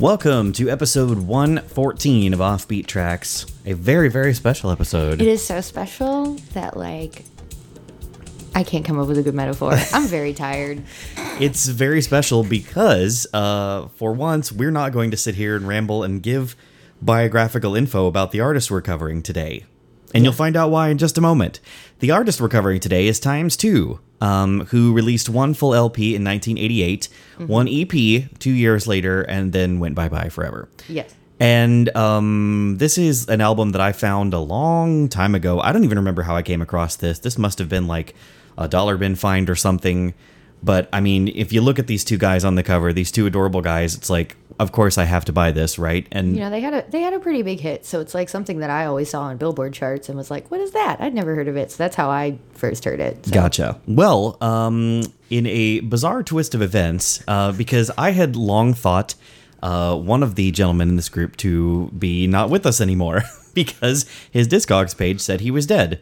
Welcome to episode 114 of Offbeat Tracks, a very, very special episode. It is so special that like I can't come up with a good metaphor. I'm very tired. It's very special because, uh, for once, we're not going to sit here and ramble and give biographical info about the artist we're covering today. And you'll find out why in just a moment. The artist we're covering today is Times 2, um, who released one full LP in 1988, one EP two years later, and then went bye bye forever. Yes. And um, this is an album that I found a long time ago. I don't even remember how I came across this. This must have been like a dollar bin find or something. But I mean, if you look at these two guys on the cover, these two adorable guys, it's like, of course I have to buy this, right? And You know, they had a they had a pretty big hit, so it's like something that I always saw on Billboard charts and was like, "What is that?" I'd never heard of it. So that's how I first heard it. So. Gotcha. Well, um, in a bizarre twist of events, uh, because I had long thought uh, one of the gentlemen in this group to be not with us anymore because his Discogs page said he was dead.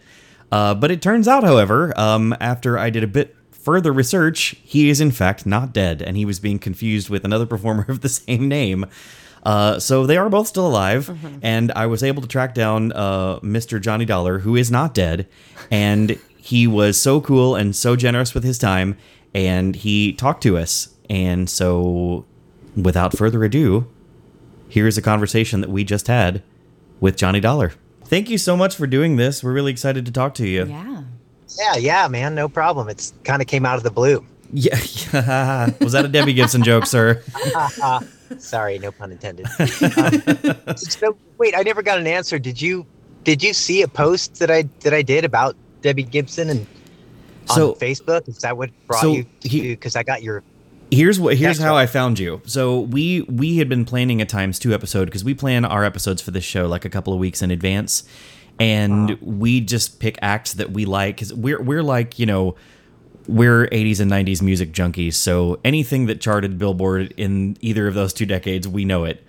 Uh, but it turns out, however, um, after I did a bit further research, he is in fact not dead, and he was being confused with another performer of the same name. Uh, so they are both still alive, and I was able to track down uh, Mr. Johnny Dollar, who is not dead, and he was so cool and so generous with his time, and he talked to us. And so, without further ado, here's a conversation that we just had with Johnny Dollar. Thank you so much for doing this. We're really excited to talk to you. Yeah. Yeah, yeah, man, no problem. It's kind of came out of the blue. Yeah, yeah. was that a Debbie Gibson joke, sir? Sorry, no pun intended. Um, so, wait, I never got an answer. Did you did you see a post that I that I did about Debbie Gibson and on So- Facebook? Is that what brought so you? Because I got your Here's what here's how. I found you. So we we had been planning a times two episode because we plan our episodes for this show like a couple of weeks in advance, and we just pick acts that we like because we're we're like you know we're 80s and 90s music junkies. So anything that charted Billboard in either of those two decades, we know it.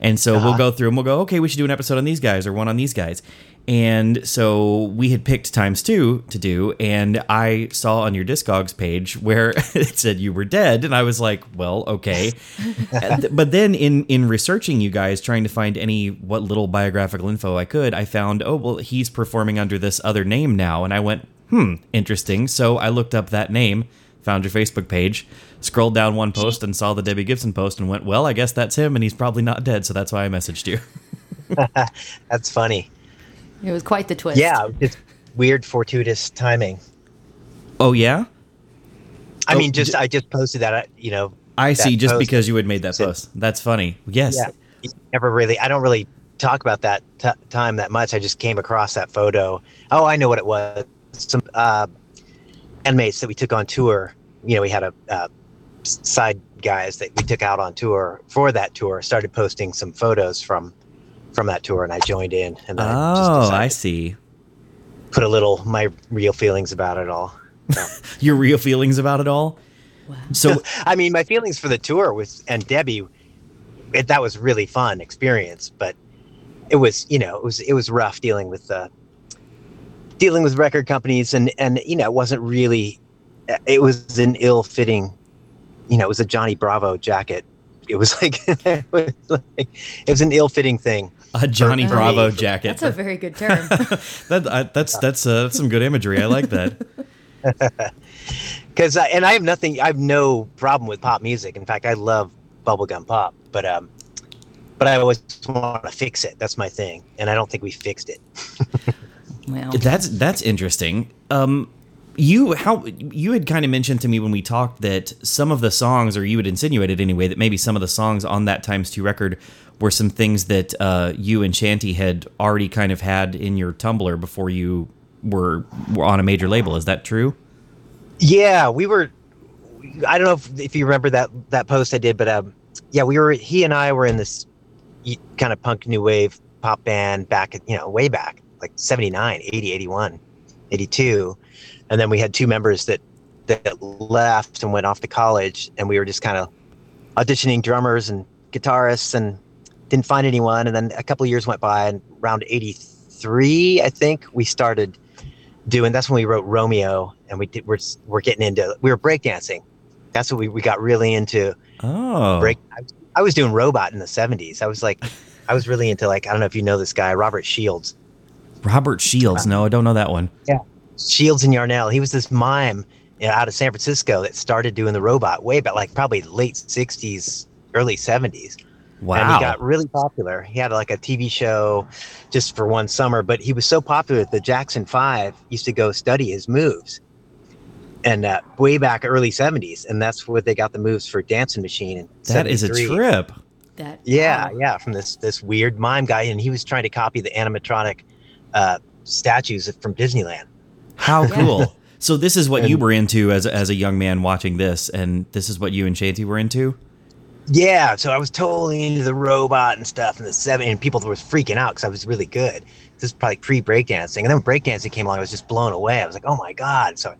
And so we'll uh-huh. go through and we'll go, okay, we should do an episode on these guys or one on these guys. And so we had picked times two to do, and I saw on your Discogs page where it said you were dead, and I was like, well, okay. But then in in researching you guys, trying to find any what little biographical info I could, I found, oh well, he's performing under this other name now, and I went, hmm, interesting. So I looked up that name, found your Facebook page, scrolled down one post, and saw the Debbie Gibson post, and went, well, I guess that's him, and he's probably not dead, so that's why I messaged you. that's funny. It was quite the twist. Yeah, it's weird fortuitous timing. Oh yeah. I Oh, mean, just j- I just posted that. uh, You know, I see. Just post. because you had made that Said- post, that's funny. Yes. Yeah, never really. I don't really talk about that t- time that much. I just came across that photo. Oh, I know what it was. Some uh, inmates that we took on tour. You know, we had a uh, side guys that we took out on tour for that tour. Started posting some photos from from that tour, and I joined in. And then I just Oh, decided I see. put a little my real feelings about it all. Your real feelings about it all. Wow. So I mean, my feelings for the tour was and Debbie, it, that was really fun experience. But it was, you know, it was it was rough dealing with the dealing with record companies, and and you know, it wasn't really. Uh, it was an ill-fitting, you know, it was a Johnny Bravo jacket. It was like, it was, like, it was an ill-fitting thing. A Johnny For Bravo me. jacket. That's a very good term. that I, that's that's uh, that's some good imagery. I like that. because and I have nothing. I have no problem with pop music. In fact, I love bubblegum pop. But um, but I always want to fix it. That's my thing, and I don't think we fixed it. well, That's that's interesting. Um, you how you had kind of mentioned to me when we talked that some of the songs, or you had insinuated anyway, that maybe some of the songs on that times two record were some things that uh, you and Shanty had already kind of had in your Tumblr before you were were on a major label. Is that true? Yeah, we were. I don't know if, if you remember that that post I did, but um, yeah, we were. He and I were in this kind of punk new wave pop band back, you know, way back, like 79, 80, 81, 82, and then we had two members that that left and went off to college, and we were just kind of auditioning drummers and guitarists, and didn't find anyone. And then a couple of years went by, and around 83, I think, we started doing that's when we wrote Romeo and we did we're, we're getting into we were breakdancing. That's what we, we got really into Oh, break I was I was doing robot in the '70s. I was like, I was really into like I don't know if you know this guy, Robert Shields. Robert Shields. No, I don't know that one. Yeah. Shields and Yarnell. He was this mime out of San Francisco that started doing the robot way back, like probably late '60s, early '70s. Wow. And he got really popular. He had like a TV show just for one summer, but he was so popular that the Jackson Five used to go study his moves. And uh, way back early 70s. And that's where they got the moves for Dancing Machine. In that is a trip. That Yeah, wow. yeah, from this this weird mime guy. And he was trying to copy the animatronic uh, statues from Disneyland. How cool. So this is what you were into as as a young man watching this, and this is what you and Shanty were into. Yeah, so I was totally into the robot and stuff in the seven, and people were freaking out because I was really good. This is probably pre breakdancing, and then when breakdancing came along, I was just blown away. I was like, oh my god! So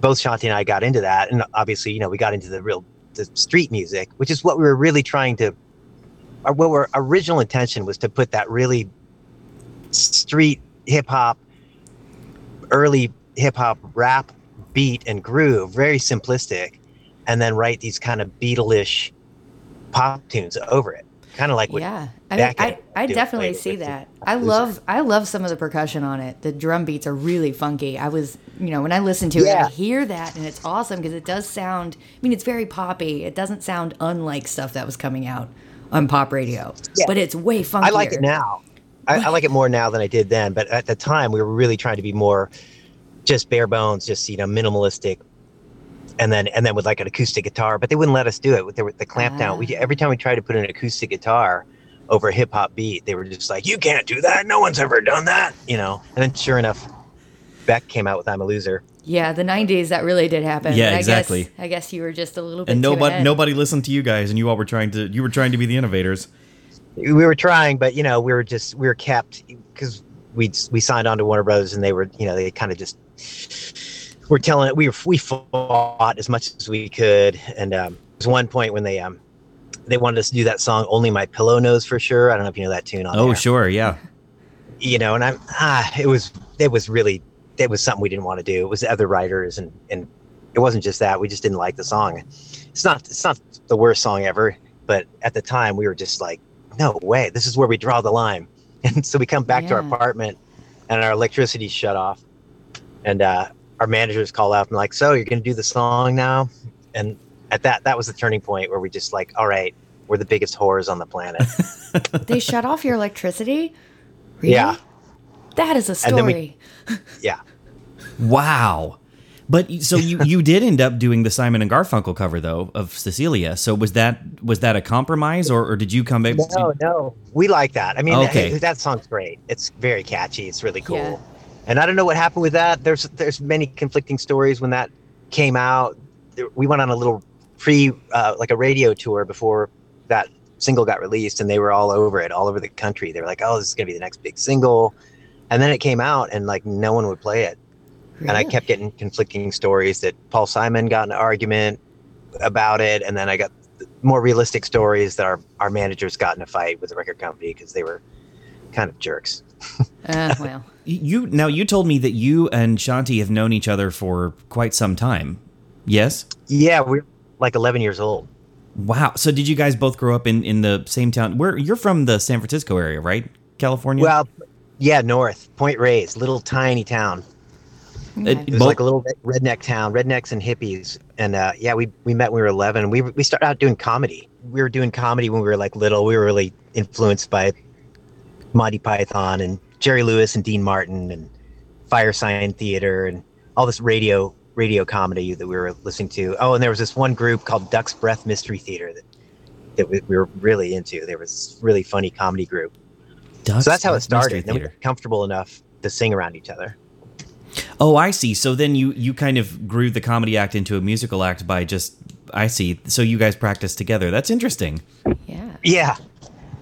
both Shanti and I got into that, and obviously, you know, we got into the real the street music, which is what we were really trying to. Our, what our original intention was to put that really street hip hop, early hip hop rap beat and groove, very simplistic, and then write these kind of Beatle-ish pop tunes over it, kind of like what yeah, I mean, I, I definitely see that. I love I love some of the percussion on it. The drum beats are really funky. I was, you know, when I listen to it, I hear that, and it's awesome because it does sound. I mean, it's very poppy. It doesn't sound unlike stuff that was coming out on pop radio, Yeah. but it's way funkier. I like it now. I, I like it more now than I did then. But at the time, we were really trying to be more just bare bones, just you know, minimalistic, and then and then with like an acoustic guitar. But they wouldn't let us do it with the, the clamp down. We Ah. every time we tried to put an acoustic guitar over a hip hop beat, they were just like, "You can't do that. No one's ever done that." You know. And then sure enough, Beck came out with "I'm a Loser." Yeah, the '90s that really did happen. Yeah, I guess- exactly. I guess you were just a little bit. And too nobody ahead. nobody listened to you guys, and you all were trying to you were trying to be the innovators. we were trying, but you know, we were just we were kept because we we signed on to Warner Brothers, and they were you know they kind of just were telling it we were, we fought as much as we could, and um, there was one point when they um they wanted us to do that song "Only My Pillow Knows" for sure. I don't know if you know that tune on Oh, there. sure, yeah. You know, and I'm ah, it was it was really it was something we didn't want to do. It was the other writers, and and it wasn't just that we just didn't like the song. It's not it's not the worst song ever, but at the time we were just like, no way, this is where we draw the line. And so we come back to our apartment, and our electricity shut off, and uh, our managers call out and like, so you're gonna do the song now, and at that that was the turning point where we just like, all right, we're the biggest whores on the planet. they shut off your electricity. Really? Yeah. that is a And then we- story. yeah. Wow. But so you you did end up doing the Simon and Garfunkel cover though of Cecilia. So was that was that a compromise or, or did you come back? No, no, we like that. I mean, Okay. that, that song's great. It's very catchy. It's really cool. Yeah. And I don't know what happened with that. There's there's many conflicting stories when that came out. We went on a little pre uh, like a radio tour before that single got released, and they were all over it, all over the country. They were like, "Oh, this is gonna be the next big single," and then it came out, and like no one would play it. And I kept getting conflicting stories that Paul Simon got in an argument about it, and then I got more realistic stories that our our managers got in a fight with the record company because they were kind of jerks. Uh, well, You now you told me that you and Shanti have known each other for quite some time. Yes? Yeah, we're like 11 years old. Wow. So did you guys both grow up in in the same town? Where you're from the San Francisco area, right? California? Well, yeah, North Point Reyes, little tiny town. okay. It- It was Both- like a little redneck town, rednecks and hippies. And uh, yeah, we we met when we were 11. We we started out doing comedy. We were doing comedy when we were like little. We were really influenced by Monty Python and Jerry Lewis and Dean Martin and Firesign Theater and all this radio radio comedy that we were listening to. Oh, and there was this one group called Duck's Breath Mystery Theater that that we, we were really into. There was this really funny comedy group. Ducks so that's how it started. Then we Theater. got comfortable enough to sing around each other. Oh, I see. So then you you kind of grew the comedy act into a musical act by just I see. So you guys practiced together. That's interesting. yeah. Yeah.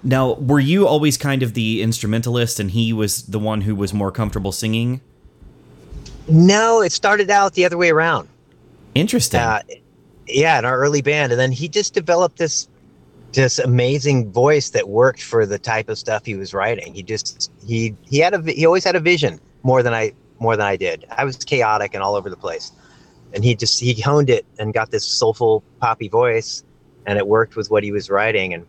Now, were you always kind of the instrumentalist and he was the one who was more comfortable singing? No, it started out the other way around. Interesting. Uh, yeah, in our early band, and then he just developed this this amazing voice that worked for the type of stuff he was writing. He just he he had a he always had a vision more than I more than I did. I was chaotic and all over the place, and he just he honed it and got this soulful poppy voice, and it worked with what he was writing. And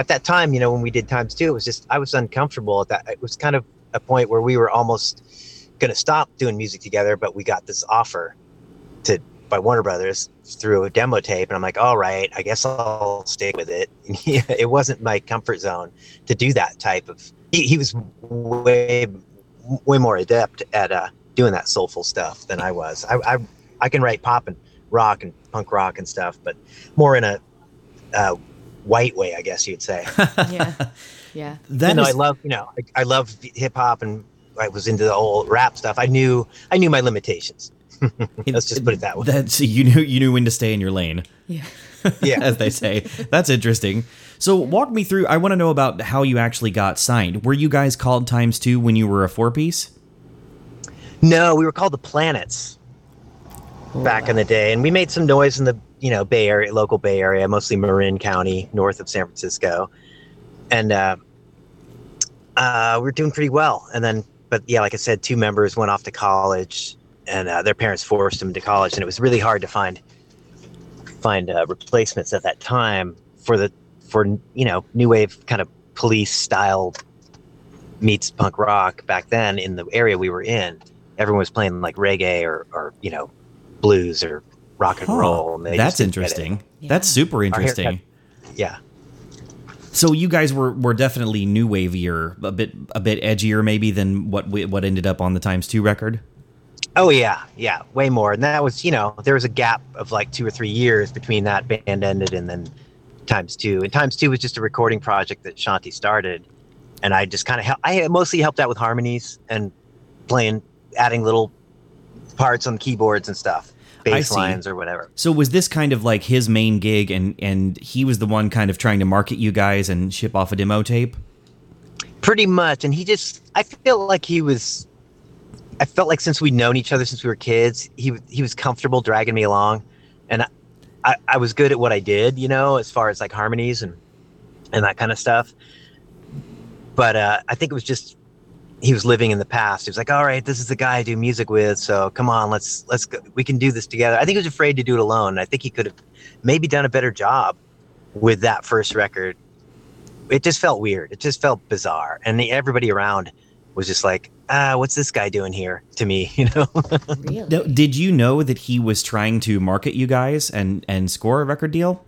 at that time, you know, when we did times two, it was just I was uncomfortable at that. It was kind of a point where we were almost going to stop doing music together, but we got this offer to by Warner Brothers through a demo tape, and I'm like, all right, I guess I'll stick with it. it wasn't my comfort zone to do that type of. He, he was way way more adept at uh, doing that soulful stuff than I was. I, I I can write pop and rock and punk rock and stuff, but more in a uh, white way, I guess you'd say. Yeah. Yeah. Then is- I love you know I, I love hip hop and I was into the whole rap stuff. I knew I knew my limitations. Let's just put it that way. That's you knew you knew when to stay in your lane. Yeah. Yeah. as they say. That's interesting. So walk me through. I want to know about how you actually got signed. Were you guys called times two when you were a four piece? No, we were called the Planets back in the day, and we made some noise in the you know Bay Area, local Bay Area, mostly Marin County, north of San Francisco, and uh, uh, we're doing pretty well. And then, but yeah, like I said, two members went off to college, and uh, their parents forced them to college, and it was really hard to find find uh, replacements at that time for the for you know new wave kind of police style meets punk rock back then in the area we were in. Everyone was playing like reggae or, or you know blues or rock and Huh. roll and they That's just didn't get it. interesting. Yeah. That's super interesting. yeah So you guys were were definitely new wavier, a bit a bit edgier maybe than what we, what ended up on the times two record. oh yeah yeah way more and that was you know there was a gap of like two or three years between that band ended and then times two and times two was just a recording project that shanti started and i just kind of hel- i mostly helped out with harmonies and playing adding little parts on keyboards and stuff I bass see. lines or whatever So was this kind of like his main gig, and and he was the one kind of trying to market you guys and ship off a demo tape? pretty much and he just i feel like he was i felt like since we'd known each other since we were kids he he was comfortable dragging me along and I, I i was good at what i did you know as far as like harmonies and and that kind of stuff but uh i think it was just he was living in the past he was like all right this is the guy i do music with so come on let's let's go we can do this together i think he was afraid to do it alone i think he could have maybe done a better job with that first record it just felt weird. It just felt bizarre, and the, everybody around was just like, "Ah, what's this guy doing here?" To me, you know. Really? Did you know that he was trying to market you guys and and score a record deal?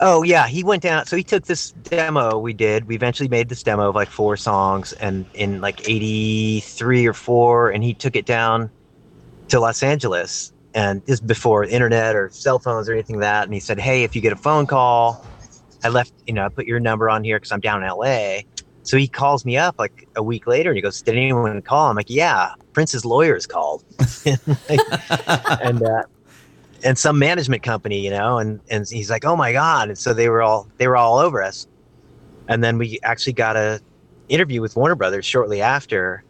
Oh yeah, he went down. So he took this demo we did. We eventually made this demo of like four songs, and in like '83 or four, and he took it down to Los Angeles, and this before internet or cell phones or anything like that. And he said, "Hey, if you get a phone call, I left, you know, I put your number on here because I'm down in LA." So he calls me up like a week later and he goes, Did anyone call? I'm like, Yeah, Prince's lawyers called. and uh, and some management company, you know, and, and he's like, Oh my God. And so they were all they were all over us. And then we actually got a interview with Warner Brothers shortly after.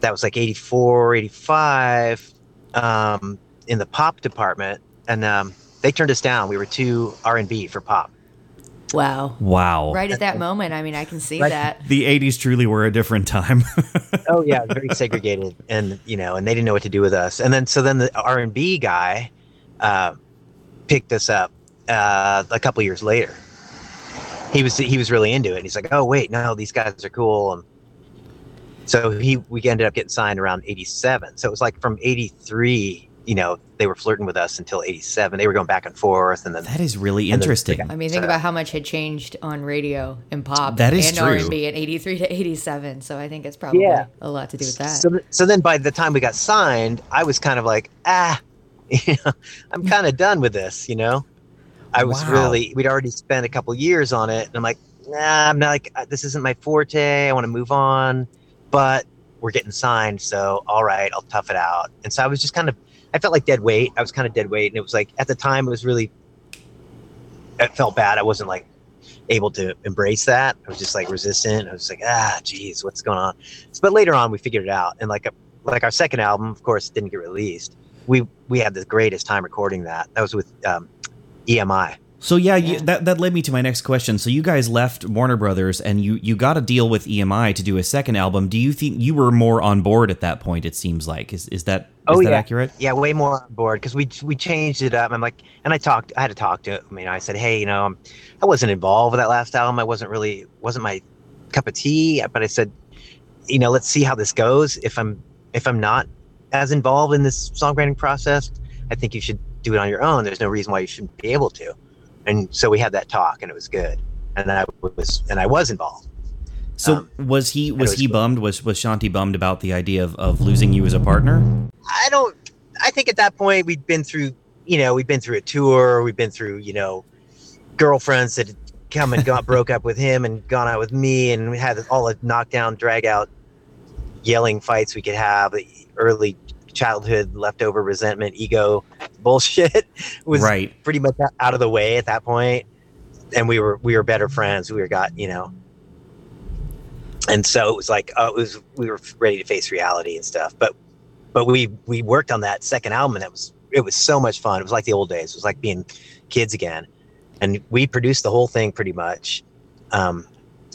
That was like 84, 85, um, in the pop department. And um, they turned us down. We were too R and B for pop. Wow. Wow. Right at that moment, I mean, I can see Right. that. The 80s truly were a different time. oh yeah, very segregated, and you know, and they didn't know what to do with us. And then so then the R and B guy uh, picked us up uh, a couple years later. He was he was really into it. And he's like, oh wait, no, these guys are cool. And so he we ended up getting signed around '87. So it was like from '83, you know, they were flirting with us until '87. They were going back and forth, and then that is really And then- interesting. I mean, think So- about how much had changed on radio and pop That is and true. R&B in 83 to 87. So I think it's probably Yeah. a lot to do with that. So, so then by the time we got signed, I was kind of like, ah, you know, I'm kind of done with this, you know? I was Wow. really, we'd already spent a couple years on it. And I'm like, nah, I'm not like, uh, this isn't my forte. I want to move on, but we're getting signed. So, all right, I'll tough it out. And so I was just kind of, I felt like dead weight. I was kind of dead weight. And it was like, at the time, it was really, it felt bad. I wasn't like able to embrace that. I was just like resistant. I was like, ah, geez, what's going on? but later on we figured it out and like a, like our second album of course didn't get released we we had the greatest time recording that that was with um, emi So yeah, You, that that led me to my next question. So you guys left Warner Brothers and you you got a deal with EMI to do a second album. Do you think you were more on board at that point? It seems like is is that is Oh, that yeah. accurate? Yeah, way more on board because we we changed it up. I'm like, and I talked. I had to talk to. I mean, I said, hey, you know, um, I wasn't involved with that last album. I wasn't really wasn't my cup of tea. But I said, you know, let's see how this goes. If I'm if I'm not as involved in this songwriting process, I think you should do it on your own. There's no reason why you shouldn't be able to. And so we had that talk, and it was good. And I was and I was involved. So Um, was he was was he cool. bummed? Was was Shanti bummed about the idea of, of losing you as a partner? I don't. I think at that point we'd been through. You know, we've been through a tour. We've been through. You know, girlfriends that had come and got broke up with him and gone out with me, and we had all the knockdown, drag out, yelling fights we could have. Early childhood leftover resentment, ego bullshit was right. pretty much out of the way at that point, and we were we were better friends. We were got you know. And so it was like, uh, it was we were ready to face reality and stuff. But but we we worked on that second album and it was it was so much fun. It was like the old days. It was like being kids again. And we produced the whole thing pretty much um,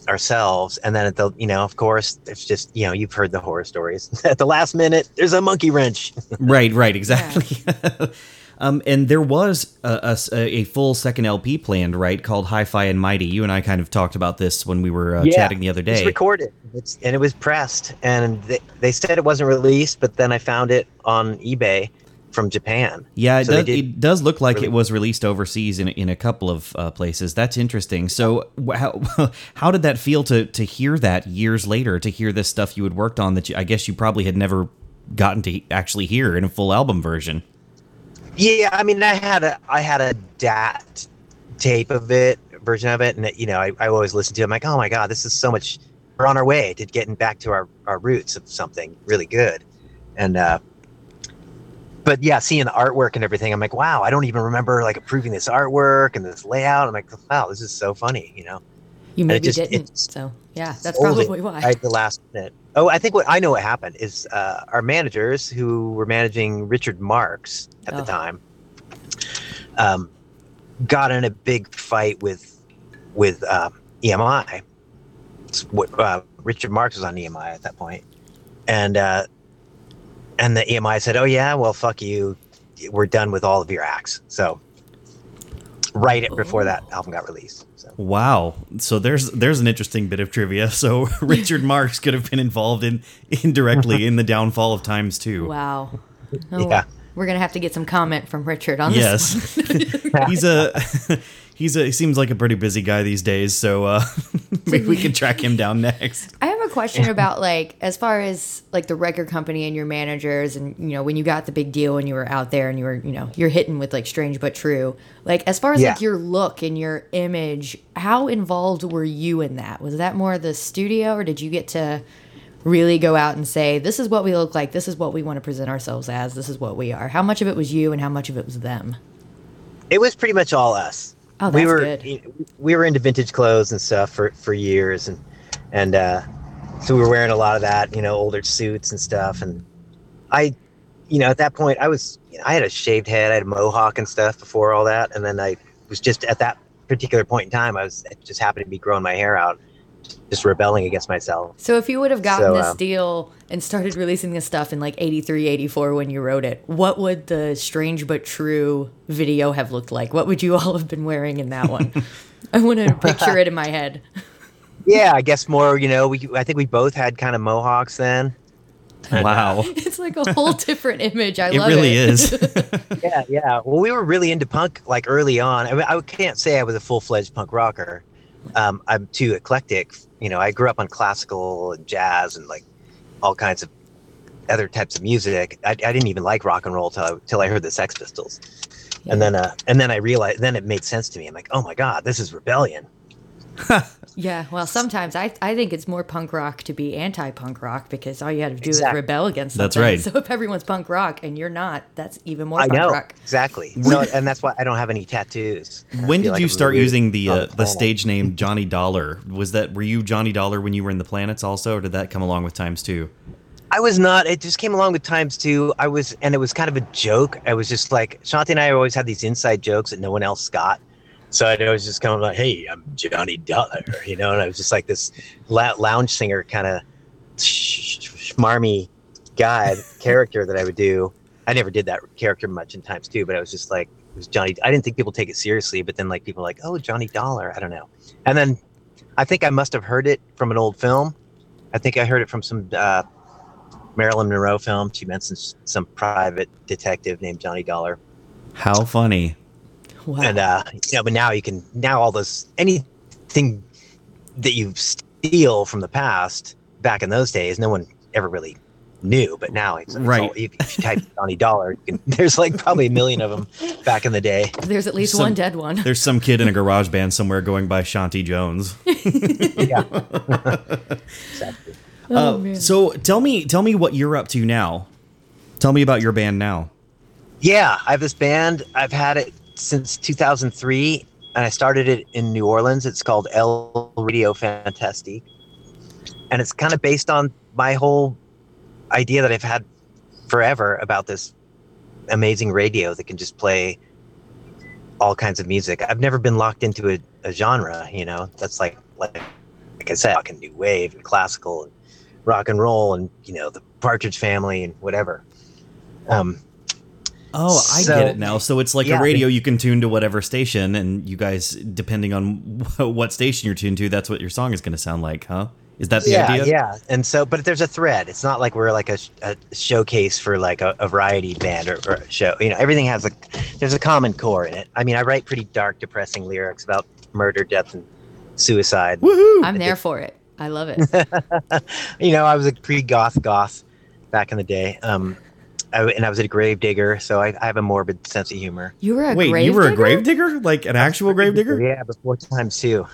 ourselves. And then at the you know, of course, it's just you know, you've heard the horror stories. at the last minute, there's a monkey wrench. Right, right, exactly. um, and there was a full second LP planned, right, called Hi-Fi and Mighty. You and I kind of talked about this when we were uh, Yeah, chatting the other day. It's recorded. It's and it was pressed, and they, they said it wasn't released, but then I found it on eBay from Japan. Yeah, it, So does, it does look like it was released overseas in, in a couple of uh, places. That's interesting. So, how how did that feel to to hear that years later? To hear this stuff you had worked on that you, I guess you probably had never gotten to actually hear in a full album version. Yeah, I mean, I had a I had a DAT tape of it, version of it, and it, you know, I, I always listen to it. I'm like, oh my god, this is so much. We're on our way to getting back to our our roots of something really good, and uh, but yeah, seeing the artwork and everything, I'm like, wow, I don't even remember like approving this artwork and this layout. I'm like, wow, this is so funny, you know. You maybe just- didn't. So yeah, that's probably why. Right the last minute. Oh, I think what I know what happened is uh, our managers who were managing Richard Marx at the Oh. time um, got in a big fight with with um, EMI. What- Uh, Richard Marx was on EMI at that point, and uh, and the EMI said, "Oh yeah, well fuck you, we're done with all of your acts." So right before Oh. that album got released. So. Wow. So there's there's an interesting bit of trivia. So Richard Marx could have been involved in indirectly in the downfall of Times Two. wow. Oh, Yeah. We're gonna have to get some comment from Richard on this. Yes. he's a he's a he seems like a pretty busy guy these days, so uh maybe we could track him down next. I have a question about like as far as like the record company and your managers and you know when you got the big deal and you were out there and you were you know you're hitting with like strange but true like as far as Yeah. like your look and your image how involved were you in that was that more the studio or did you get to really go out and say this is what we look like this is what we want to present ourselves as this is what we are how much of it was you and how much of it was them It was pretty much all us. Oh, we that's were good. we were into vintage clothes and stuff for for years, and and uh, so we were wearing a lot of that, you know, older suits and stuff. And I, you know, at that point, I was I had a shaved head, I had a mohawk and stuff before all that, and then I was just at that particular point in time, I was it just happened to be growing my hair out, just rebelling against myself. So if you would have gotten So, this um, deal and started releasing this stuff in like 83, 84 when you wrote it, what would the strange but true video have looked like? What would you all have been wearing in that one? I want to picture it in my head. Yeah, I guess more. You know, we I think we both had kind of mohawks then. Wow. It's like a whole different image. I love It love really it. is. yeah, yeah. Well, we were really into punk like early on. I mean, I can't say I was a full fledged punk rocker. Um, I'm too eclectic. You know, I grew up on classical and jazz and like all kinds of other types of music. I, I didn't even like rock and roll till I, till I heard the Sex Pistols, and then uh, and then I realized then it made sense to me. I'm like, oh my god, this is rebellion. Yeah, well, sometimes I, I think it's more punk rock to be anti punk rock because all you had to do Exactly. is rebel against That's something. right. So if everyone's punk rock and you're not, that's even more I punk know rock. exactly. So, and that's why I don't have any tattoos. When did like you start really using the uh, the stage name Johnny Dollar? Was that were you Johnny Dollar when you were in the Planets also, or did that come along with Times Two? I was not. It just came along with times two. I was, and it was kind of a joke. I was just like Shanti and I always had these inside jokes that no one else got. So I was just kind of like, "Hey, I'm Johnny Dollar," you know, and I was just like this lounge singer kind of schmarmy guy character that I would do. I never did that character much in times two, but I was just like, it was Johnny. I didn't think people take it seriously, but then like people like, "Oh, Johnny Dollar," I don't know. And then I think I must have heard it from an old film. I think I heard it from some uh, Marilyn Monroe film. She mentions some private detective named Johnny Dollar. How funny. Wow. And uh, you know, but now you can now all those anything that you steal from the past back in those days, no one ever really knew. But now it's, it's Right. all, if you type Johnny Dollar, you can, there's like probably a million of them back in the day. There's at least some- one dead one. There's some kid in a garage band somewhere going by Shanti Jones. Yeah, exactly. Oh, Uh, man. so tell me, tell me what you're up to now. Tell me about your band now. Yeah, I have this band. I've had it since 2003, and I started it in New Orleans. It's called El Radio Fantastique, and it's kind of based on my whole idea that I've had forever about this amazing radio that can just play all kinds of music. I've never been locked into a, a genre. You know, that's like like like I said, fucking new wave and classical and rock and roll and you know the Partridge Family and whatever. Um, Oh, I So- get it now. So it's like Yeah. a radio you can tune to whatever station, and you guys, depending on what station you're tuned to, that's what your song is going to sound like, huh? Is that the yeah, idea? Yeah, and so, but there's a thread. It's not like we're like a, a showcase for like a, a variety band or, or a show. You know, everything has a there's a common core in it. I mean, I write pretty dark, depressing lyrics about murder, death, and suicide. Woohoo! I'm there for it. I love it. you know, I was a pre-goth goth back in the day. Um, I, and I was a grave digger, so I, I have a morbid sense of humor. You were a Wait, grave you were a grave digger? Like an actual grave digger? Yeah, before times two.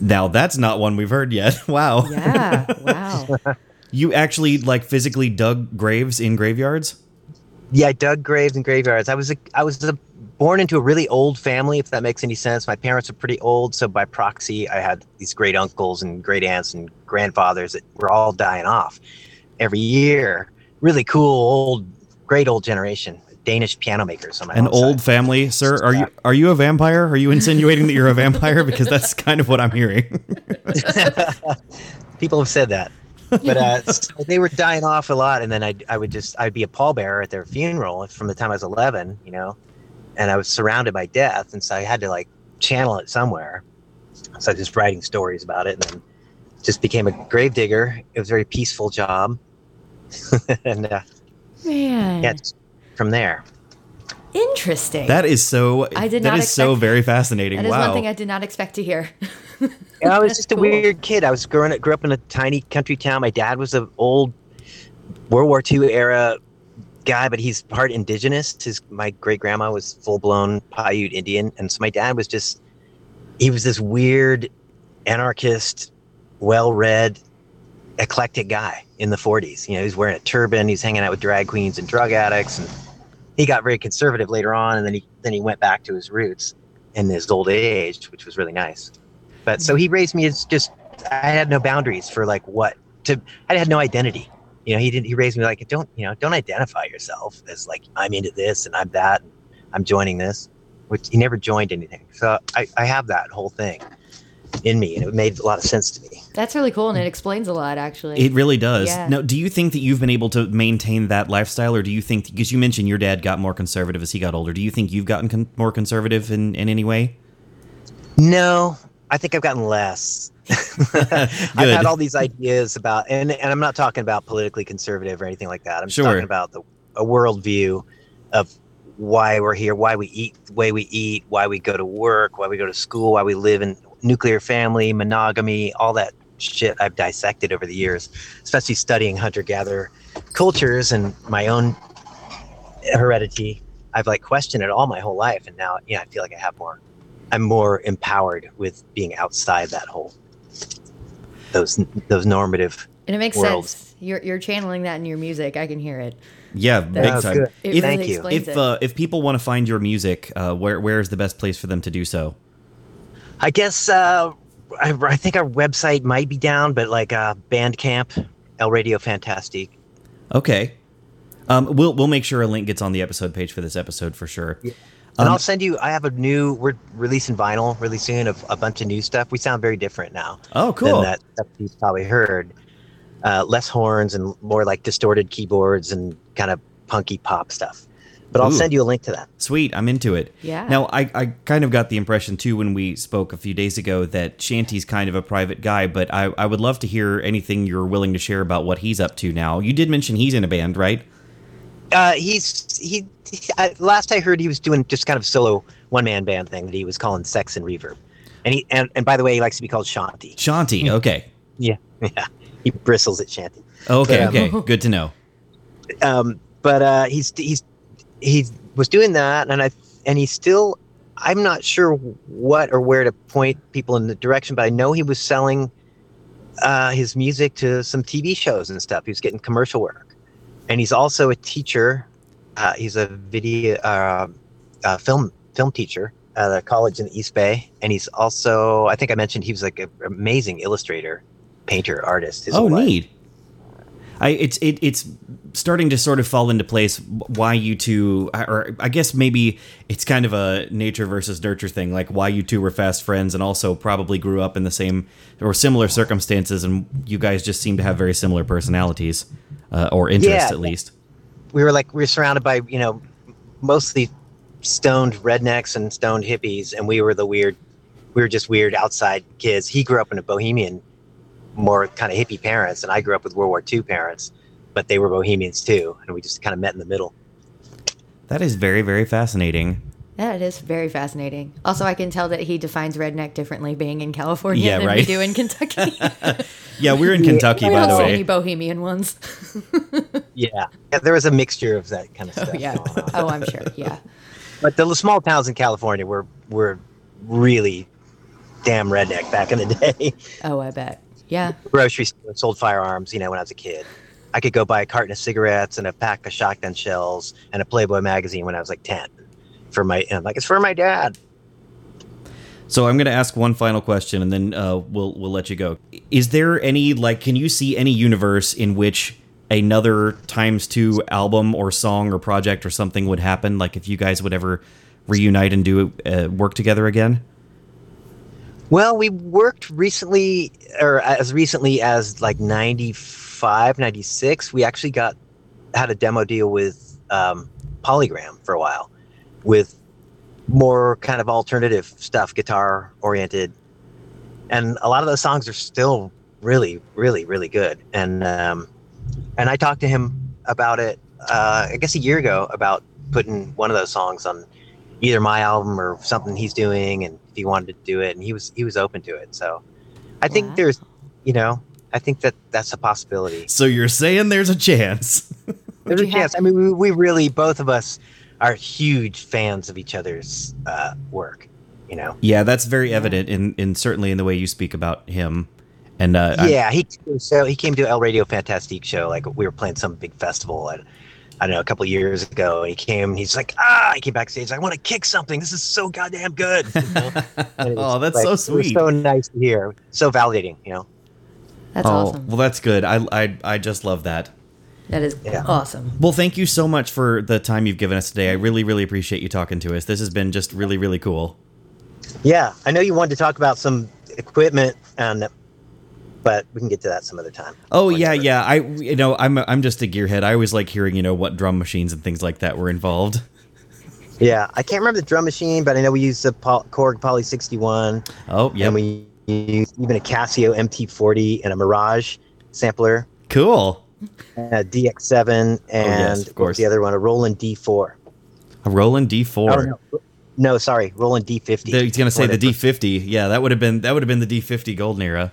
Now that's not one we've heard yet. Wow. Yeah. Wow. You actually like physically dug graves in graveyards? Yeah, I dug graves in graveyards. I was a, I was a, born into a really old family, if that makes any sense. My parents are pretty old, so by proxy, I had these great uncles and great aunts and grandfathers that were all dying off every year. Really cool, old, great old generation. Danish piano makers on my An old side. family, sir? Are you are you a vampire? Are you insinuating that you're a vampire? Because that's kind of what I'm hearing. People have said that. But uh, so they were dying off a lot, and then I I would just I'd be a pallbearer at their funeral from the time I was 11, you know, and I was surrounded by death, and so I had to like channel it somewhere. So I was just writing stories about it, and then just became a grave digger. It was a very peaceful job, and uh, Man. yeah, from there. Interesting. That is so. I did that not is so very fascinating. That is wow. one thing I did not expect to hear. Yeah, I was That's just a weird kid. I was growing up, grew up in a tiny country town. My dad was an old World War II era guy, but he's part indigenous. His my great grandma was full blown Paiute Indian, and so my dad was just he was this weird anarchist, well read, eclectic guy in the 40s. You know, he's wearing a turban, he's hanging out with drag queens and drug addicts, and he got very conservative later on, and then he then he went back to his roots in his old age, which was really nice. But so he raised me as just I had no boundaries for like what to I had no identity. You know, he didn't he raised me like don't you know, don't identify yourself as like I'm into this and I'm that and I'm joining this. Which he never joined anything. So I, I have that whole thing in me and it made a lot of sense to me. That's really cool, and it explains a lot, actually. It really does. Yeah. Now, do you think that you've been able to maintain that lifestyle, or do you think because you mentioned your dad got more conservative as he got older? Do you think you've gotten con- more conservative in, in any way? No, I think I've gotten less. I've had all these ideas about, and, and I'm not talking about politically conservative or anything like that. I'm just Sure. talking about the a worldview of why we're here, why we eat the way we eat, why we go to work, why we go to school, why we live in nuclear family, monogamy, all that shit I've dissected over the years, especially studying hunter gatherer cultures and my own heredity. I've like questioned it all my whole life, and now yeah, I feel like I have more. I'm more empowered with being outside that whole those those normative. and it makes world. sense. You're, you're channeling that in your music. I can hear it. Yeah, big That's time. good. If, Thank really you. if uh, if people want to find your music, uh, where where is the best place for them to do so? I guess uh, I, I think our website might be down, but like uh, Bandcamp, El Radio Fantastique. Okay. Um, we'll we'll make sure a link gets on the episode page for this episode for sure. Yeah. And Um, I'll send you. I have a new. We're releasing vinyl really soon of a bunch of new stuff. We sound very different now Oh, cool. than that stuff you've probably heard. Uh, less horns and more like distorted keyboards and kind of punky pop stuff. But I'll Ooh. send you a link to that. Sweet, I'm into it. Yeah. Now, I, I kind of got the impression too when we spoke a few days ago that Shanty's kind of a private guy, but I, I would love to hear anything you're willing to share about what he's up to now. You did mention he's in a band, right? Uh, he's he. he I, last I heard, he was doing just kind of solo one man band thing that he was calling Sex and Reverb. And he and, and by the way, he likes to be called Shanti. Shanty, okay. Yeah, yeah. He bristles at Shanti. Okay, Yeah. okay. Good to know. um, but uh, he's he's he was doing that, and I and he's still. I'm not sure what or where to point people in the direction, but I know he was selling uh, his music to some TV shows and stuff. He was getting commercial work, and he's also a teacher. Uh, he's a video uh, uh, film film teacher at a college in the East Bay, and he's also I think I mentioned he was like an amazing illustrator, painter, artist. Oh, neat. I it's it, it's starting to sort of fall into place why you two or I guess maybe it's kind of a nature versus nurture thing like why you two were fast friends and also probably grew up in the same or similar circumstances and you guys just seem to have very similar personalities uh, or interests Yeah. at least. we were like we were surrounded by you know mostly stoned rednecks and stoned hippies and we were the weird we were just weird outside kids he grew up in a bohemian more kind of hippie parents and i grew up with world war ii parents but they were bohemians too and we just kind of met in the middle That is very very fascinating. That is very fascinating. Also, I can tell that he defines redneck differently being in California Yeah, than we do in Kentucky. Yeah, we're in Kentucky we by don't the see way. any bohemian ones. yeah. yeah there was a mixture of that kind of oh, stuff yeah. going on. Oh, I'm sure. Yeah. but the small towns in california were were really damn redneck back in the day Oh, I bet. Yeah. grocery store sold firearms, you know, when I was a kid. I could go buy a carton of cigarettes and a pack of shotgun shells and a Playboy magazine when I was like 10 for my, and I'm like, it's for my dad. So I'm going to ask one final question, and then uh, we'll we'll let you go. Is there any like? Can you see any universe in which another times two album or song or project or something would happen? Like if you guys would ever reunite and do uh, work together again? Well, we worked recently, or as recently as like 95, 96. We actually got, had a demo deal with um, Polygram for a while with more kind of alternative stuff, guitar oriented. And a lot of those songs are still really, really, really good. And, um, and I talked to him about it, uh, I guess a year ago, about putting one of those songs on either my album or something he's doing, and if he wanted to do it, and he was he was open to it. So I think Wow. there's, you know, I think that that's a possibility. So you're saying there's a chance? There's a chance. I mean, we, we really both of us are huge fans of each other's uh, work. You know. yeah, that's very evident in in certainly in the way you speak about him. And uh, I- yeah, he so he came to El Radio Fantastique show. Like we were playing some big festival, and I don't know, a couple of years ago. And he came, and he's like, ah, he came backstage. I want to kick something. This is so goddamn good. you know? And it was Oh, that's like- so it was sweet. so nice to hear. So validating. You know. That's oh, awesome. well, that's good. I, I I just love that. That is Yeah. awesome. Well, thank you so much for the time you've given us today. I really, really appreciate you talking to us. This has been just really, really cool. Yeah, I know you wanted to talk about some equipment, and but we can get to that some other time. Oh yeah, yeah. I you know I'm I'm just a gearhead. I always like hearing you know what drum machines and things like that were involved. Yeah, I can't remember the drum machine, but I know we used the Pol- Korg Poly 61, Oh yeah, and we used even a Casio MT40 and a Mirage sampler, cool. a DX7, and oh, yes, of course. the other one, a Roland D4. A Roland D4. Oh, no. no, sorry, Roland D50. The- he's gonna say the D50. Yeah, that would have been that would have been the D50 golden era.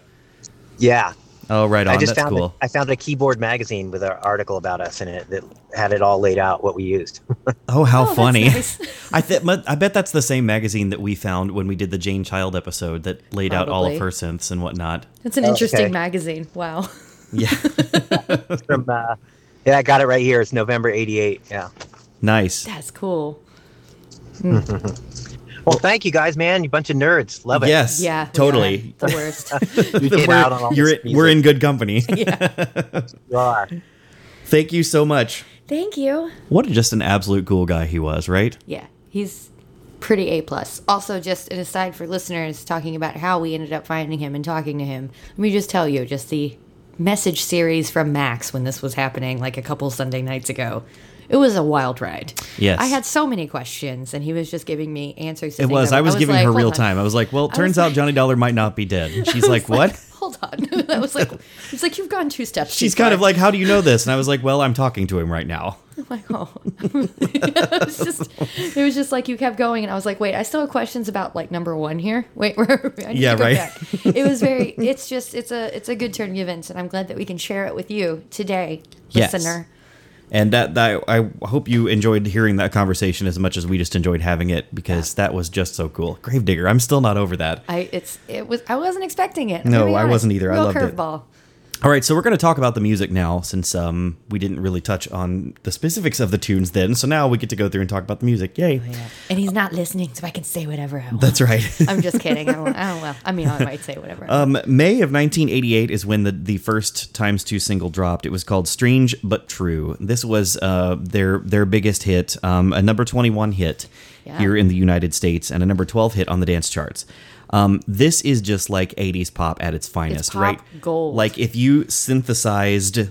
Yeah, Oh right on. I just That's found cool. a, I found a keyboard magazine with an article about us in it that had it all laid out what we used. Oh how Oh, funny. nice. I th- I bet that's the same magazine that we found when we did the Jane Child episode that laid out all of her synths and whatnot. It's an Oh, interesting okay. magazine. Wow. Yeah, From uh, yeah, I got it right here. It's November '88. Yeah. nice. That's cool. Well, thank you guys, man. You bunch of nerds. Love it. Yes, Yeah. totally. The worst. You get We're- out on all you're this in- we're in good company. You are. Thank you so much. Thank you. What a just an absolute cool guy he was, right? Yeah. He's pretty A plus. Also, just an aside for listeners talking about how we ended up finding him and talking to him. Let me just tell you, just the message series from Max when this was happening, like a couple Sunday nights ago. It was a wild ride. Yes. I had so many questions, and he was just giving me answers. To It was. I was giving like, her real on. time. I was like, well, it turns out like- Johnny Dollar might not be dead. And she's like, what? Hold on. I was like, he's like, you've gone two steps. She's kind far." of like, how do you know this? And I was like, well, I'm talking to him right now. I'm like, oh. it was just, it was just like you kept going, and I was like, wait, I still have questions about like number one here. Wait, where? Yeah, right. back. It was very. It's just, it's a, it's a good turn of events, and I'm glad that we can share it with you today, Yes. listener. And that, that I hope you enjoyed hearing that conversation as much as we just enjoyed having it because that was just so cool. Gravedigger, I'm still not over that. I, it's, it was, I wasn't expecting it. I'm No, I wasn't either. I Real loved it. All right, so we're going to talk about the music now since um, we didn't really touch on the specifics of the tunes then. So now we get to go through and talk about the music. Yay. And he's not listening, so I can say whatever I want. That's right. I'm just kidding. I don't, I don't. Well, I mean, I might say whatever. I Um. May of 1988 is when the, the first times two single dropped. It was called "Strange but True." This was uh, their their biggest hit, um, a number 21 hit Yeah. here in the United States, and a number 12 hit on the dance charts. Um, this is just like 80s pop at its finest, pop right? gold. Like if you synthesized.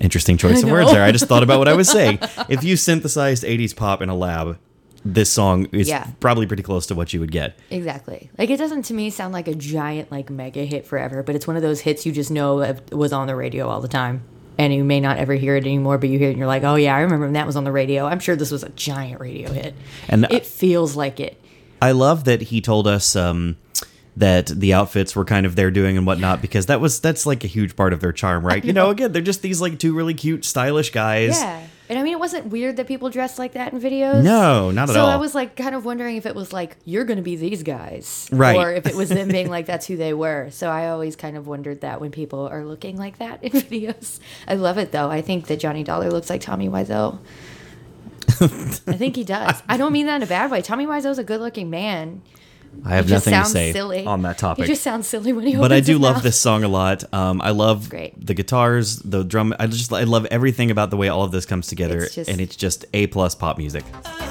Interesting choice of words there. I just thought about what I was saying. If you synthesized 80s pop in a lab, this song is Yeah. probably pretty close to what you would get. Exactly. Like it doesn't to me sound like a giant like mega hit forever, but it's one of those hits you just know was on the radio all the time. And you may not ever hear it anymore, but you hear it and you're like, "Oh yeah, I remember when that was on the radio." I'm sure this was a giant radio hit. And it feels like it. I love that he told us um, that the outfits were kind of their doing and whatnot because that was that's like a huge part of their charm, right? You know, again, they're just these like two really cute, stylish guys. Yeah. And I mean, it wasn't weird that people dressed like that in videos. No, not at so all. So I was like kind of wondering if it was like you're going to be these guys, Right. Or if it was them being like that's who they were. So I always kind of wondered that when people are looking like that in videos. I love it though. I think that Johnny Dollar looks like Tommy Wiseau. I think he does. I don't mean that in a bad way. Tommy Wiseau's a good-looking man. I have nothing to say silly on that topic. He just sounds silly when he but I do love mouth. this song a lot. Um, I love great. the guitars, the drum. I just I love everything about the way all of this comes together, It's just- and it's just a plus pop music. To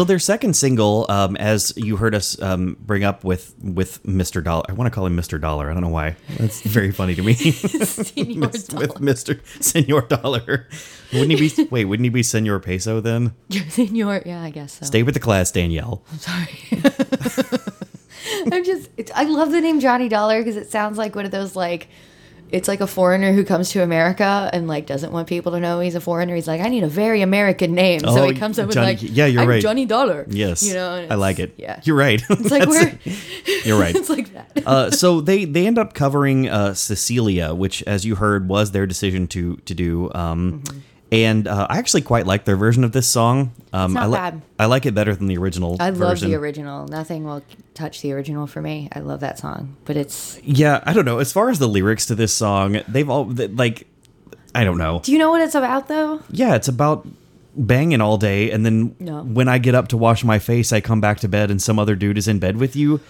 So their second single, um, as you heard us um, bring up with with Mr. Dollar, I want to call him Mr. Dollar. I don't know why. That's very funny to me. Senior with Mr. Senor Dollar. Wouldn't he be? Wait, wouldn't he be Senor Peso then? Senor, yeah, I guess so. Stay with the class, Danielle. I'm Sorry. I'm just, it's, I love the name Johnny Dollar because it sounds like one of those like, it's like a foreigner who comes to America and like doesn't want people to know he's a foreigner. He's like, I need a very American name, so Oh, he comes up with Johnny- like, yeah, you're I'm right. Johnny Dollar. Yes, you know, I like it. Yeah, you're right. It's like we're, You're right. it's like that. uh, so they they end up covering uh, Cecilia, which, as you heard, was their decision to to do. Um, And uh, I actually quite like their version of this song. Um. It's not I li- bad. I like it better than the original. I love version. the original. Nothing will touch the original for me. I love that song, but it's. Yeah, I don't know. As far as the lyrics to this song, they've all th- like, I don't know. Do you know what it's about though? Yeah, it's about banging all day, and then No. when I get up to wash my face, I come back to bed, and some other dude is in bed with you.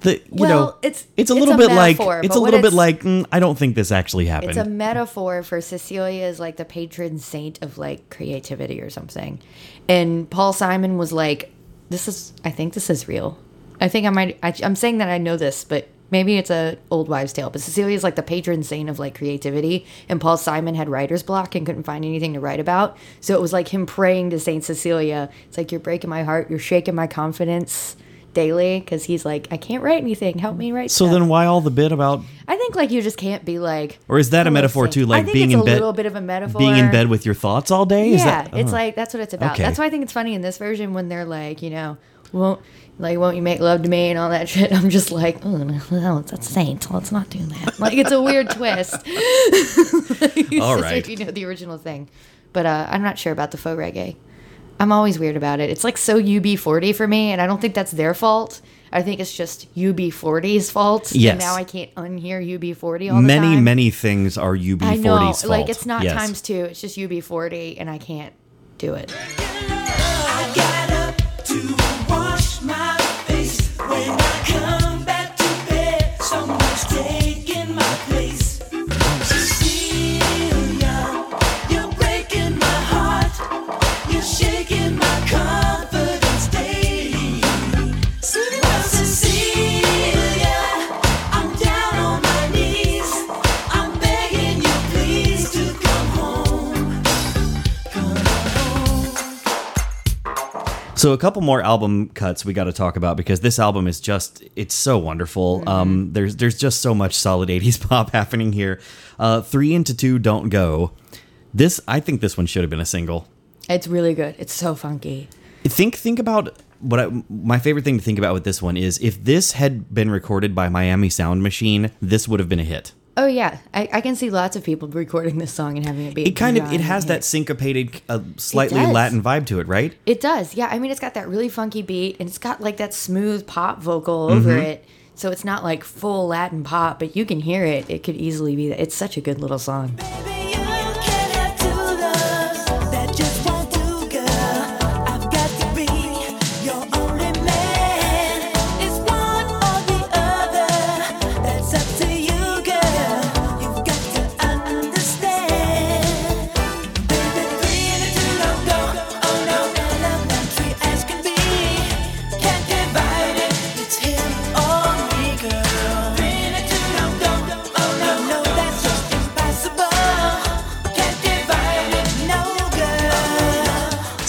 The you Well, know, it's- it's a it's little a bit like it's a little bit like mm, I don't think this actually happened. It's a metaphor for Cecilia is like the patron saint of like creativity or something. And Paul Simon was like, "This is, I think this is real. I think I might. I, I'm saying that I know this, but maybe it's a old wives' tale. But Cecilia is like the patron saint of like creativity, and Paul Simon had writer's block and couldn't find anything to write about. So it was like him praying to Saint Cecilia. It's like you're breaking my heart. You're shaking my confidence." Daily, because he's like, I can't write anything. Help me write. so stuff." then why all the bit about I think like you just can't be like. or is that a metaphor Saint." too? I Like think being it's in a little bit of a metaphor. being in bed with your thoughts all day. Is Yeah, that, it's oh. like that's what it's about. Okay. That's why I think it's funny in this version when they're like, you know, won't like won't you make love to me and all that shit. I'm just like, oh no, that's Saint. Let's not do that. Like it's a weird twist. All right. if you know the original thing. but uh, I'm not sure about the faux reggae. I'm always weird about it. It's like so UB40 for me, and I don't think that's their fault. I think it's just UB40's fault. Yes. And now I can't unhear UB40 all the Many, time. many many things are UB40's I know. fault. Like it's not Yes. times two. It's just UB40, and I can't do it. So a couple more album cuts we got to talk about because this album is just it's so wonderful. Mm-hmm. Um, there's there's just so much solid '80s pop happening here. Uh, Three into two, don't go. This I think this one should have been a single. It's really good. It's so funky. Think think about what I, my favorite thing to think about with this one is if this had been recorded by Miami Sound Machine, this would have been a hit. Oh yeah, I, I can see lots of people recording this song and having it be. It kind of it giant has hit. that syncopated, uh, slightly. Latin vibe to it, right? It does, yeah. I mean, it's got that really funky beat, and it's got like that smooth pop vocal over Mm-hmm. it. So it's not like full Latin pop, but you can hear it. It could easily be that. It's such a good little song. Baby,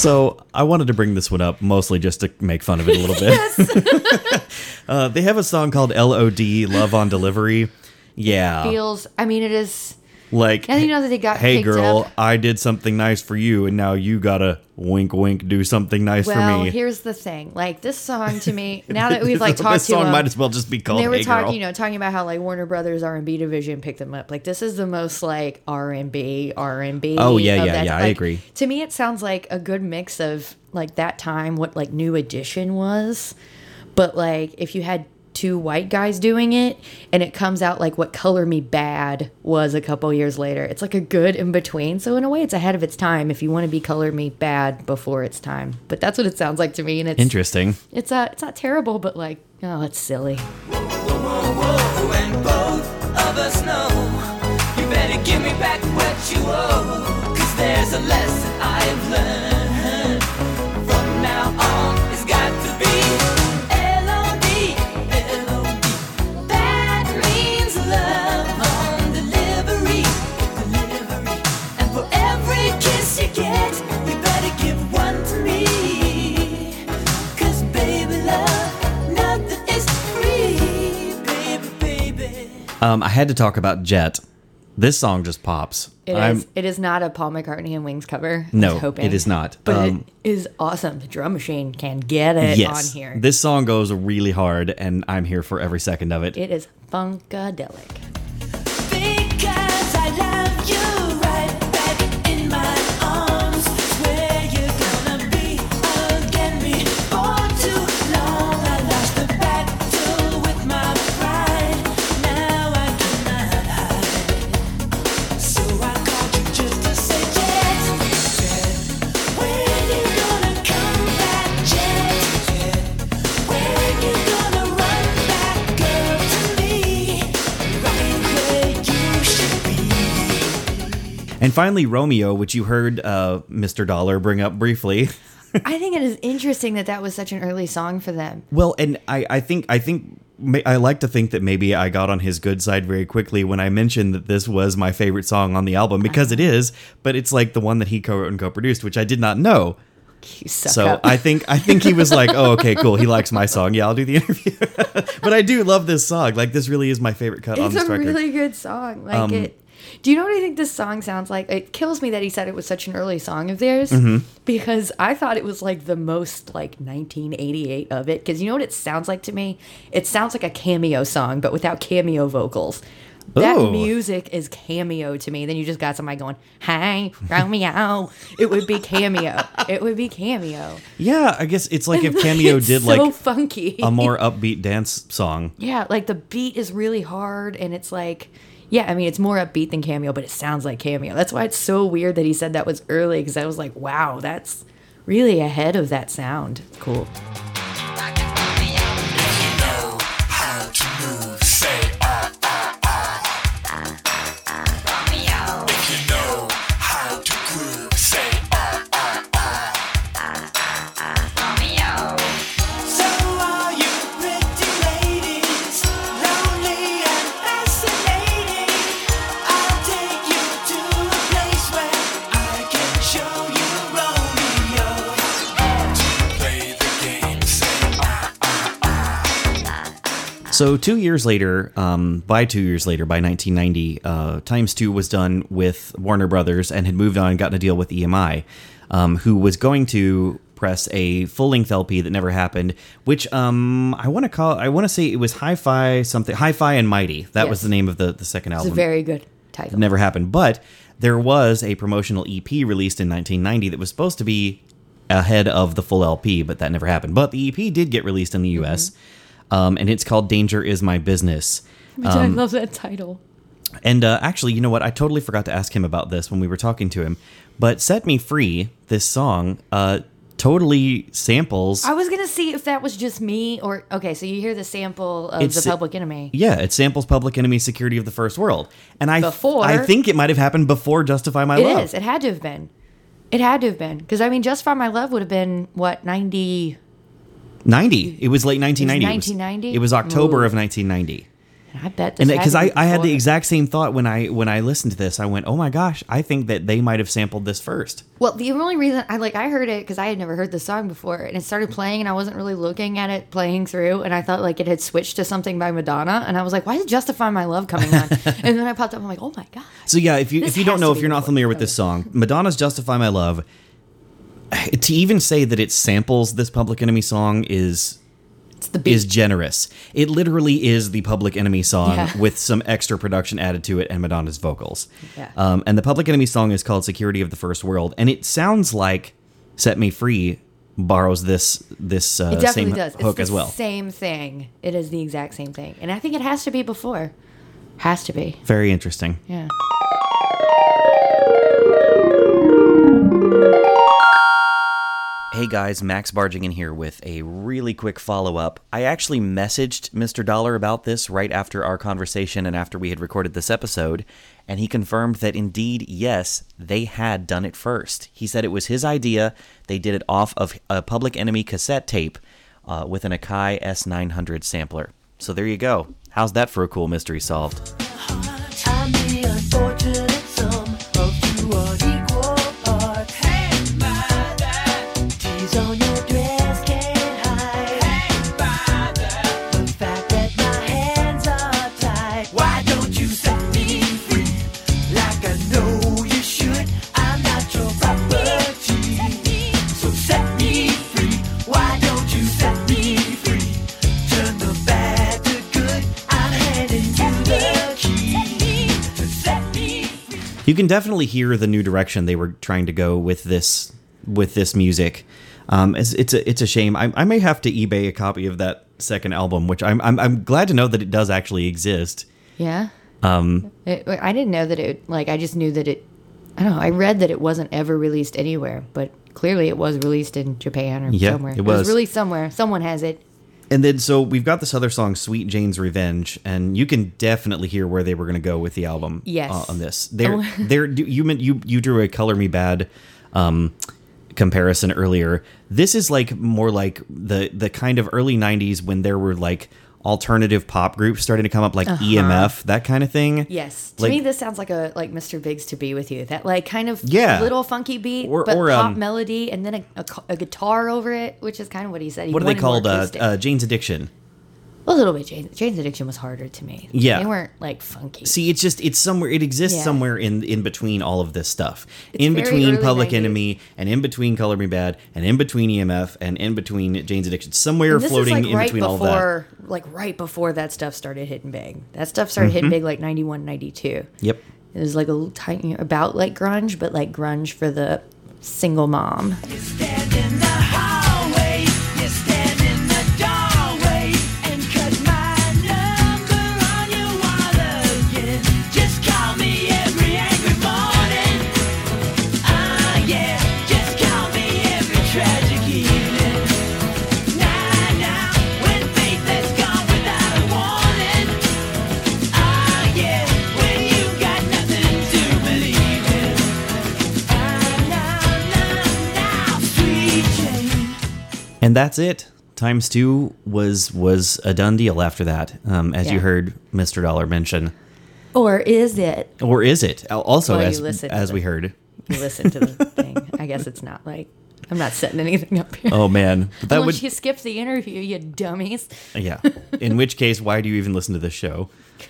So I wanted to bring this one up mostly just to make fun of it a little bit. uh, they have a song called "LOD Love on Delivery." Yeah, Feels. I mean, it is. Like And you know that they got hey girl, up. I did something nice for you, and now you gotta wink, wink, do something nice Well, for me. here's the thing. Like this song to me, now that we've like this talked to song them, might as well just be called they were "Hey talking, Girl." you know, talking about how like Warner Brothers R and B division picked them up. Like this is the most like R and B, R and B. Oh, yeah, yeah, that- yeah, I agree. To me, it sounds like a good mix of like that time, what like New Edition was, but like if you had two white guys doing it, and it comes out like what Color Me Badd was a couple years later. It's like a good in between. So in a way, it's ahead of its time. If you want to be Color Me Badd before its time, but that's what it sounds like to me, and it's Interesting. it's uh, it's not terrible, but like, oh, it's silly. Whoa, and both Um, I had to talk about Jet. This song just pops. It I'm- is- It is not a Paul McCartney and Wings cover. No, hoping. it is not. But Um, it is awesome. The drum machine can get it yes, on here. this song goes really hard, and I'm here for every second of it. it is funkadelic. Because I love you And finally, Romeo, which you heard uh, Mr. Dollar bring up briefly. I think it is interesting that that was such an early song for them. Well, and I, I think I think I like to think that maybe I got on his good side very quickly when I mentioned that this was my favorite song on the album because it is, but it's like the one that he co-wrote and co-produced, which I did not know. So up. I think I think he was like, "Oh, okay, cool. He likes my song. Yeah, I'll do the interview." but I do love this song. Like this really is my favorite cut on the record. it's a. Um, really good song. Like it. Do you know what I think this song sounds like? It kills me that he said it was such an early song of theirs Mm-hmm. because I thought it was like the most like 1988 of it. Because you know what it sounds like to me? It sounds like a Cameo song, but without Cameo vocals. That Ooh. music is Cameo to me. Then you just got somebody going, "Hey, Romeo." It would be Cameo. it would be Cameo. Yeah, I guess it's like if Cameo did so like funky. a more upbeat dance song. yeah, like the beat is really hard, and it's like, yeah, I mean, it's more upbeat than Cameo, but it sounds like Cameo. That's why it's so weird that he said that was early because I was like, wow, that's really ahead of that sound. Cool. So two years later, um, by two years later, by 1990, uh, Times Two was done with Warner Brothers and had moved on and gotten a deal with EMI, um, who was going to press a full-length LP that never happened. Which um, I want to call, I want to say it was Hi-Fi something, Hi-Fi and Mighty. That was the name of the the second It's a album. very good title. never happened. But there was a promotional EP released in 1990 that was supposed to be ahead of the full LP, but that never happened. But the EP did get released in the US, um, and it's called Danger Is My Business. Which I love that title. And uh, actually, you know what? I totally forgot to ask him about this when we were talking to him. But Set Me Free, this song, uh, totally samples. I was gonna see if that was just me or okay. So you hear the sample of It's- the Public Enemy. yeah, it samples Public Enemy Security of the First World. And I, Before- I think it might have happened before Justify My It Love. is. It had to have been. It had to have been because I mean, Justify My Love would have been what ninety. 90. It was late 1990. It was- 1990? It was October Ooh. of 1990. I bet and uh, because I, I had the exact same thought when I when I listened to this, I went, "Oh my gosh, I think that they might have sampled this first. Well, the only reason I like I heard it because I had never heard the song before, and it started mm-hmm. playing, and I wasn't really looking at it playing through, and I thought like it had switched to something by Madonna, and I was like, why is Justify My Love coming on? and then I popped up, and I'm like, oh my god, So yeah, if you This if you don't know if you're not familiar with this song, Madonna's "Justify My Love," to even say that it samples this Public Enemy song is is generous. It literally is the Public Enemy song Yeah. with some extra production added to it and Madonna's vocals. Yeah. Um, and the Public Enemy song is called "Security of the First World," and it sounds like "Set Me Free" borrows this this uh, it definitely same does. hook as well. Same thing. It is the exact same thing, and I think it has to be before. Has to be. Very interesting. Yeah. Hey guys, Max barging in here with a really quick follow up. I actually messaged Mr. Dollar about this right after our conversation and after we had recorded this episode, and he confirmed that indeed, yes, they had done it first. He said it was his idea. They did it off of a Public Enemy cassette tape uh, with an Akai S900 sampler. So there you go. How's that for a cool mystery solved? Can definitely hear the new direction they were trying to go with this with this music. Um, it's, it's a it's a shame. I, I may have to eBay a copy of that second album, which I'm, I'm I'm glad to know that it does actually exist. Yeah. Um. I didn't know that it. Like, I just knew that it. I don't know. I read that it wasn't ever released anywhere, but clearly it was released in Japan or Yeah, somewhere. it was. released somewhere. Someone has it. And then so we've got this other song, "Sweet Jane's Revenge," and you can definitely hear where they were going to go with the album. Yes. uh, on this, they're Oh. they're you meant you you drew a "Color Me Badd" um, comparison earlier. This is like more like the the kind of early '90s when there were like alternative pop groups starting to come up, like EMF, that kind of thing. Uh-huh. Yes. To Like- me, this sounds like a like Mr. Big's to be with you. That like kind of Yeah. little funky beat, Or- but or, pop um, melody, and then a, a, a guitar over it, which is kind of what he said. He What are they called? Uh, uh, Jane's Addiction. A little bit. Jane's, Jane's Addiction was harder to me. Yeah. They weren't like funky. See, it's just it's somewhere it exists Yeah. somewhere in in between all of this stuff. It's in between Public 90s. Enemy and in between Color Me Badd and in between EMF and in between Jane's Addiction. Somewhere this floating is like in right between all of that. like right before that stuff started hitting big. That stuff started Mm-hmm. hitting big like 91, 92. Yep. It was like a little tiny, about like grunge, but like grunge for the single mom. And that's it. Times two was was a done deal after that, um, as you heard Mr. Dollar mention. Or is it? Or is it? Also, Well, you as as we the- heard. You listen to the thing. I guess it's not like I'm not setting anything up here. Oh man, but that Unless would you skipped the interview, you dummies. yeah. In which case, why do you even listen to this show?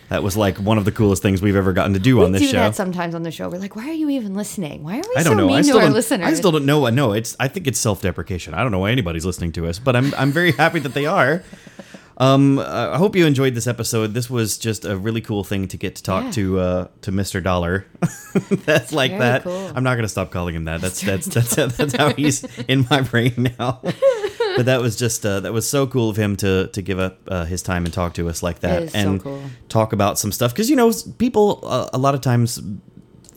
That was like one of the coolest things we've ever gotten to do on this do show. that sometimes on the show. We're like, why are you even listening? Why are we I don't so know. mean I to still our don't. listeners? I still don't know. No, it's. I think it's self-deprecation. I don't know why anybody's listening to us, but I'm. I'm very happy that they are. Um, I hope you enjoyed this episode. This was just a really cool thing to get to talk Yeah. to uh, to Mr. Dollar. that's like that. cool. I'm not gonna stop calling him that. That's that's that's that's how he's in my brain now. but that was just uh, that was so cool of him to to give up uh, his time and talk to us like that is so and cool. talk about some stuff because you know people uh, a lot of times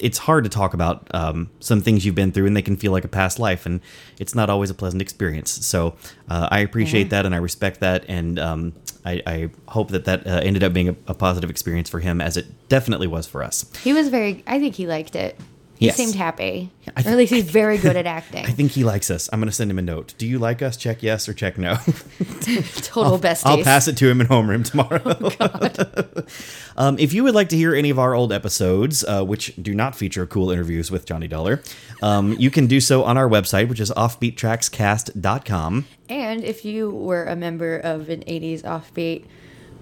it's hard to talk about um, some things you've been through and they can feel like a past life and it's not always a pleasant experience so uh, i appreciate Yeah. that and i respect that and um, I, I hope that that uh, ended up being a, a positive experience for him as it definitely was for us He was very. I think he liked it. He Yes. seemed happy. I or at least he's very good at acting. i think he likes us i'm going to send him a note do you like us check yes or check no Total besties. I'll pass it to him and homer him tomorrow. um, if you would like to hear any of our old episodes, uh, which do not feature cool interviews with Johnny Dollar, um, you can do so on our website, which is offbeattrackscast.com. And if you were a member of an 80s offbeat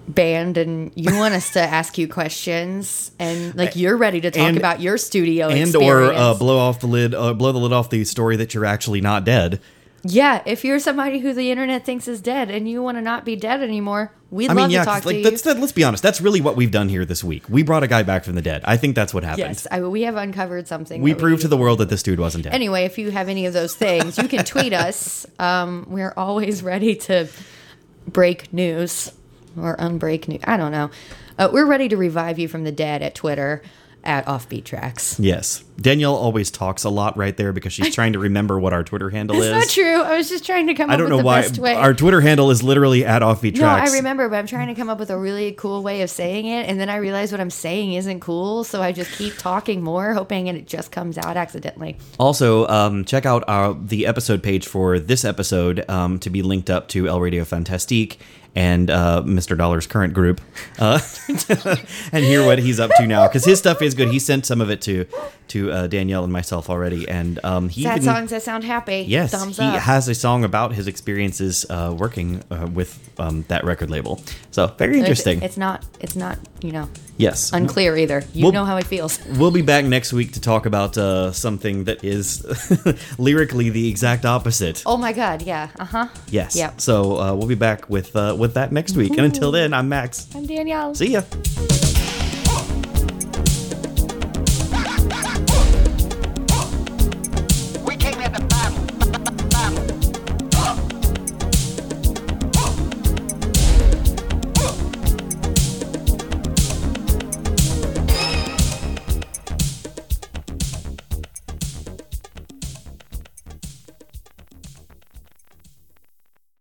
band and you want us to ask you questions and like you're ready to talk And- about your studio And or uh, blow off the lid, uh, blow the lid off the story that you're actually not dead. yeah, if you're somebody who the internet thinks is dead and you want to not be dead anymore, we'd I love mean, yeah, to talk 'cause, to like you. that, let's be honest. That's really what we've done here this week. We brought a guy back from the dead. I think that's what happened. yes, I, we have uncovered something. we proved to the world that this dude wasn't dead. Anyway, if you have any of those things, you can tweet us. Um, we're always ready to break news or unbreak new. I don't know. Uh, we're ready to revive you from the dead at Twitter at Offbeat Tracks. yes, Danielle always talks a lot right there because she's trying to remember what our Twitter handle is. not true. I was just trying to come I up don't with know the why best way. our Twitter handle is literally at offbeat Tracks. no. I remember, but I'm trying to come up with a really cool way of saying it, and then I realize what I'm saying isn't cool, so I just keep talking more, hoping it just comes out accidentally. Also, um, check out our the episode page for this episode um, to be linked up to El Radio Fantastique and uh, Mr. Dollar's current group, uh, and hear what he's up to now because his stuff is good. He sent some of it to to uh, Danielle and myself already, and um, he Sad even- songs that sound happy. Yes, thumbs he up. has a song about his experiences uh, working uh, with um, that record label. So very interesting. It's not. It's not. You know, yes, unclear either. You Well- know how he feels. We'll be back next week to talk about uh, something that is lyrically the exact opposite. Oh my God. Yeah. Uh huh. Yes. Yep. So uh, we'll be back with uh, with that next week. And until then, I'm Max. I'm Danielle. See ya.